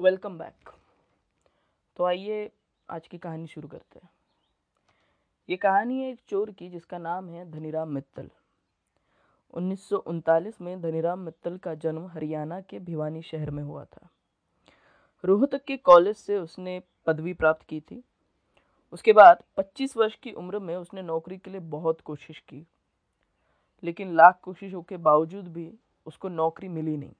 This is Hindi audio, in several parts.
वेलकम बैक तो आइए आज की कहानी शुरू करते हैं। ये कहानी है एक चोर की, जिसका नाम है धनीराम मित्तल। उन्नीस सौ उनतालीस में धनीराम मित्तल का जन्म हरियाणा के भिवानी शहर में हुआ था। रोहतक के कॉलेज से उसने पदवी प्राप्त की थी। उसके बाद 25 वर्ष की उम्र में उसने नौकरी के लिए बहुत कोशिश की। लेकिन लाख कोशिशों के बावजूद भी उसको नौकरी मिली नहीं।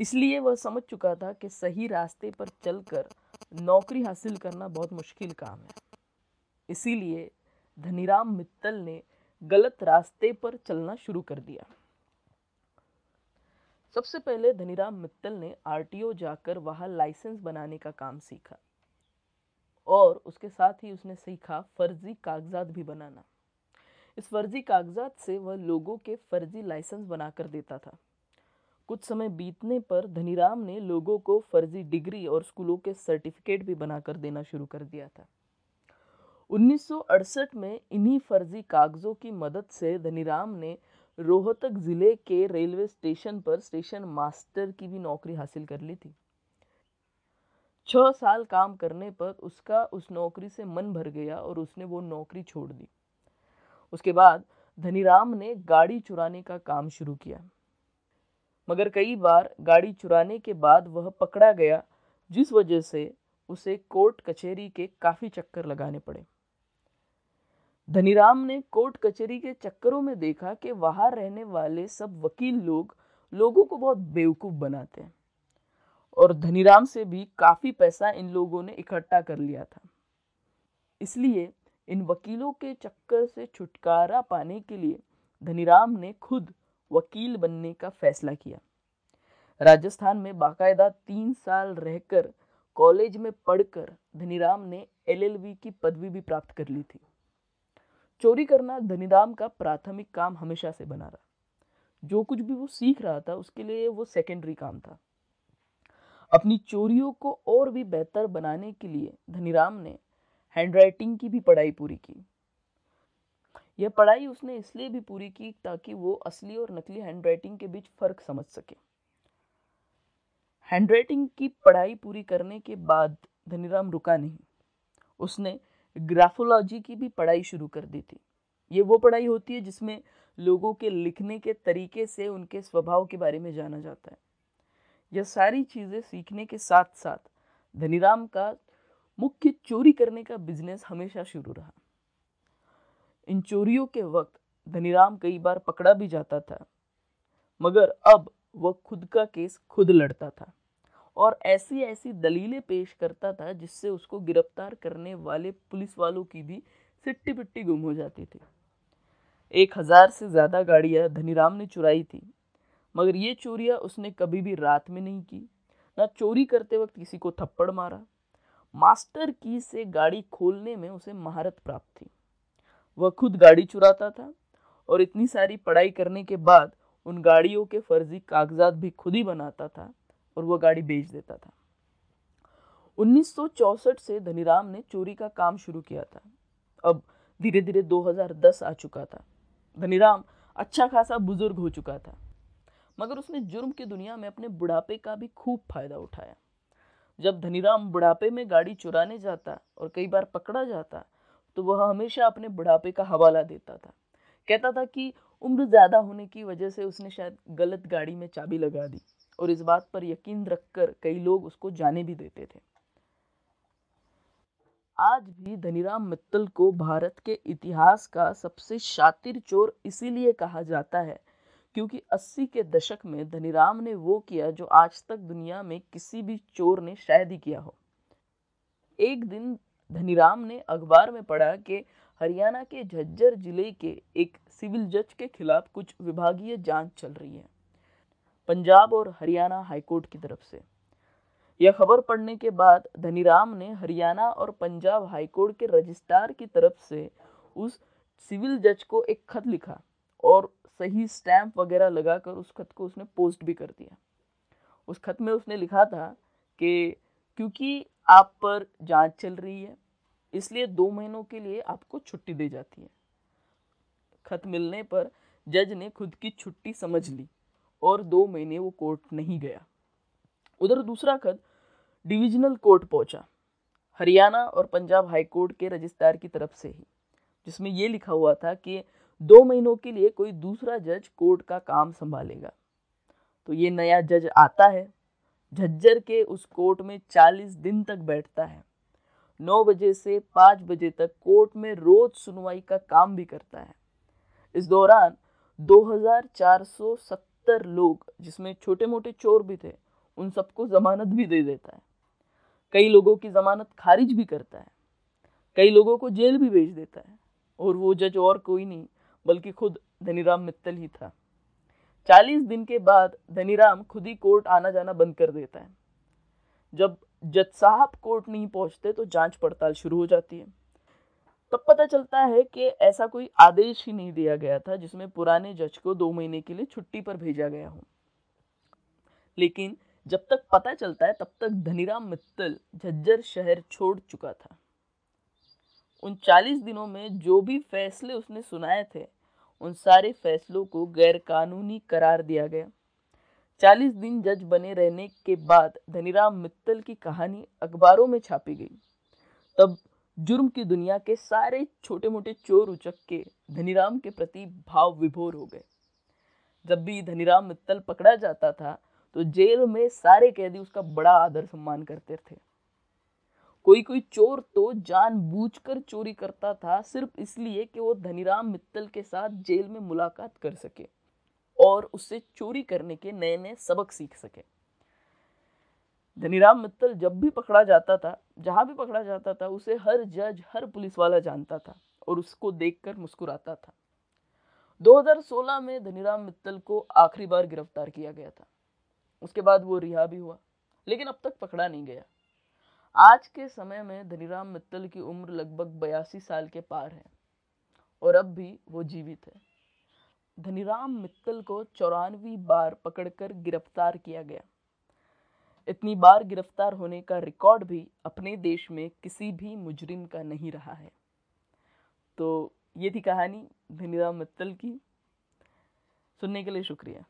इसलिए वह समझ चुका था कि सही रास्ते पर चलकर नौकरी हासिल करना बहुत मुश्किल काम है। इसीलिए धनीराम मित्तल ने गलत रास्ते पर चलना शुरू कर दिया। सबसे पहले धनीराम मित्तल ने आरटीओ जाकर वहाँ लाइसेंस बनाने का काम सीखा और उसके साथ ही उसने सीखा फर्जी कागजात भी बनाना। इस फर्जी कागजात से वह लोगों के फर्जी लाइसेंस बनाकर देता था। कुछ समय बीतने पर धनीराम ने लोगों को फर्जी डिग्री और स्कूलों के सर्टिफिकेट भी बनाकर देना शुरू कर दिया था। 1968 में इन्हीं फर्जी कागजों की मदद से धनीराम ने रोहतक ज़िले के रेलवे स्टेशन पर स्टेशन मास्टर की भी नौकरी हासिल कर ली थी। छह साल काम करने पर उसका उस नौकरी से मन भर गया और उसने वो नौकरी छोड़ दी। उसके बाद धनीराम ने गाड़ी चुराने का काम शुरू किया। मगर कई बार गाड़ी चुराने के बाद वह पकड़ा गया, जिस वजह से उसे कोर्ट कचहरी के काफ़ी चक्कर लगाने पड़े। धनीराम ने कोर्ट कचहरी के चक्करों में देखा कि वहाँ रहने वाले सब वकील लोग लोगों को बहुत बेवकूफ़ बनाते हैं, और धनीराम से भी काफ़ी पैसा इन लोगों ने इकट्ठा कर लिया था। इसलिए इन वकीलों के चक्कर से छुटकारा पाने के लिए धनीराम ने खुद वकील बनने का फैसला किया। राजस्थान में बाकायदा तीन साल रहकर कॉलेज में पढ़कर धनीराम ने एलएलबी की पदवी भी प्राप्त कर ली थी। चोरी करना धनीराम का प्राथमिक काम हमेशा से बना रहा। जो कुछ भी वो सीख रहा था, उसके लिए वो सेकेंडरी काम था। अपनी चोरियों को और भी बेहतर बनाने के लिए धनीराम ने हैंडराइटिंग की भी पढ़ाई पूरी की। यह पढ़ाई उसने इसलिए भी पूरी की ताकि वो असली और नकली हैंडराइटिंग के बीच फ़र्क समझ सके। हैंडराइटिंग की पढ़ाई पूरी करने के बाद धनीराम रुका नहीं। उसने ग्राफोलॉजी की भी पढ़ाई शुरू कर दी थी। ये वो पढ़ाई होती है जिसमें लोगों के लिखने के तरीके से उनके स्वभाव के बारे में जाना जाता है। यह सारी चीज़ें सीखने के साथ साथ धनीराम का मुख्य चोरी करने का बिज़नेस हमेशा शुरू रहा। इन चोरियों के वक्त धनीराम कई बार पकड़ा भी जाता था, मगर अब वह खुद का केस खुद लड़ता था और ऐसी ऐसी दलीलें पेश करता था जिससे उसको गिरफ़्तार करने वाले पुलिस वालों की भी सिट्टी पिट्टी गुम हो जाती थी। एक हज़ार से ज़्यादा गाड़ियाँ धनीराम ने चुराई थी, मगर ये चोरियाँ उसने कभी भी रात में नहीं की। ना चोरी करते वक्त किसी को थप्पड़ मारा, मास्टर की से गाड़ी खोलने में उसे महारत प्राप्त थी। वह खुद गाड़ी चुराता था और इतनी सारी पढ़ाई करने के बाद उन गाड़ियों के फर्जी कागजात भी खुद ही बनाता था और वह गाड़ी बेच देता था। 1964 से धनीराम ने चोरी का काम शुरू किया था। अब धीरे धीरे 2010 आ चुका था। धनीराम अच्छा खासा बुज़ुर्ग हो चुका था, मगर उसने जुर्म की दुनिया में अपने बुढ़ापे का भी खूब फ़ायदा उठाया। जब धनीराम बुढ़ापे में गाड़ी चुराने जाता और कई बार पकड़ा जाता तो वह हमेशा अपने बुढ़ापे का हवाला देता था। कहता था कि उम्र ज़्यादा होने की वजह से उसने शायद गलत गाड़ी में चाबी लगा दी और इस बात पर यकीन रखकर कई लोग उसको जाने भी देते थे। आज भी धनीराम मित्तल को भारत के इतिहास का सबसे शातिर चोर इसीलिए कहा जाता है क्योंकि 80 के दशक में धनीराम ने वो किया जो आज तक दुनिया में किसी भी चोर ने शायद ही किया हो। एक दिन धनीराम ने अखबार में पढ़ा कि हरियाणा के झज्जर ज़िले के एक सिविल जज के खिलाफ कुछ विभागीय जाँच चल रही है, पंजाब और हरियाणा हाईकोर्ट की तरफ़ से। यह खबर पढ़ने के बाद धनीराम ने हरियाणा और पंजाब हाईकोर्ट के रजिस्ट्रार की तरफ़ से उस सिविल जज को एक खत लिखा और सही स्टैंप वगैरह लगाकर उस खत को उसने पोस्ट भी कर दिया। उस खत में उसने लिखा था कि क्योंकि आप पर जाँच चल रही है, इसलिए दो महीनों के लिए आपको छुट्टी दी जाती है। खत मिलने पर जज ने खुद की छुट्टी समझ ली और दो महीने वो कोर्ट नहीं गया। उधर दूसरा खत, डिविजनल कोर्ट पहुँचा, हरियाणा और पंजाब हाई कोर्ट के रजिस्ट्रार की तरफ़ से ही, जिसमें यह लिखा हुआ था कि दो महीनों के लिए कोई दूसरा जज कोर्ट का काम संभालेगा। तो ये नया जज आता है झज्जर के उस कोर्ट में 40 दिन तक बैठता है। नौ बजे से पाँच बजे तक कोर्ट में रोज सुनवाई का काम भी करता है। इस दौरान 2470 लोग, जिसमें छोटे मोटे चोर भी थे, उन सबको जमानत भी दे देता है। कई लोगों की जमानत खारिज भी करता है। कई लोगों को जेल भी भेज देता है। और वो जज और कोई नहीं, बल्कि खुद धनीराम मित्तल ही था। चालीस दिन के बाद धनीराम खुद ही कोर्ट आना जाना बंद कर देता है। जब जज साहब कोर्ट नहीं पहुँचते तो जाँच पड़ताल शुरू हो जाती है। तब पता चलता है कि ऐसा कोई आदेश ही नहीं दिया गया था जिसमें पुराने जज को दो महीने के लिए छुट्टी पर भेजा गया हो। लेकिन जब तक पता चलता है, तब तक धनीराम मित्तल झज्जर शहर छोड़ चुका था। उन चालीस दिनों में जो भी फैसले उसने सुनाए थे उन सारे फैसलों को गैरकानूनी करार दिया गया। चालीस दिन जज बने रहने के बाद धनीराम मित्तल की कहानी अखबारों में छापी गई। तब जुर्म की दुनिया के सारे छोटे मोटे चोर उचक के धनीराम के प्रति भाव विभोर हो गए। जब भी धनीराम मित्तल पकड़ा जाता था तो जेल में सारे कैदी उसका बड़ा आदर सम्मान करते थे। कोई कोई चोर तो जानबूझकर चोरी करता था सिर्फ़ इसलिए कि वो धनीराम मित्तल के साथ जेल में मुलाकात कर सके और उससे चोरी करने के नए नए सबक सीख सके। धनीराम मित्तल जब भी पकड़ा जाता था, जहाँ भी पकड़ा जाता था, उसे हर जज, हर पुलिस वाला जानता था और उसको देखकर मुस्कुराता था। 2016 में धनीराम मित्तल को आखिरी बार गिरफ़्तार किया गया था। उसके बाद वो रिहा भी हुआ, लेकिन अब तक पकड़ा नहीं गया। आज के समय में धनीराम मित्तल की उम्र लगभग बयासी साल के पार है, और अब भी वो जीवित है। धनीराम मित्तल को चौरानवी बार पकड़कर गिरफ़्तार किया गया। इतनी बार गिरफ़्तार होने का रिकॉर्ड भी अपने देश में किसी भी मुजरिम का नहीं रहा है। तो ये थी कहानी धनीराम मित्तल की। सुनने के लिए शुक्रिया।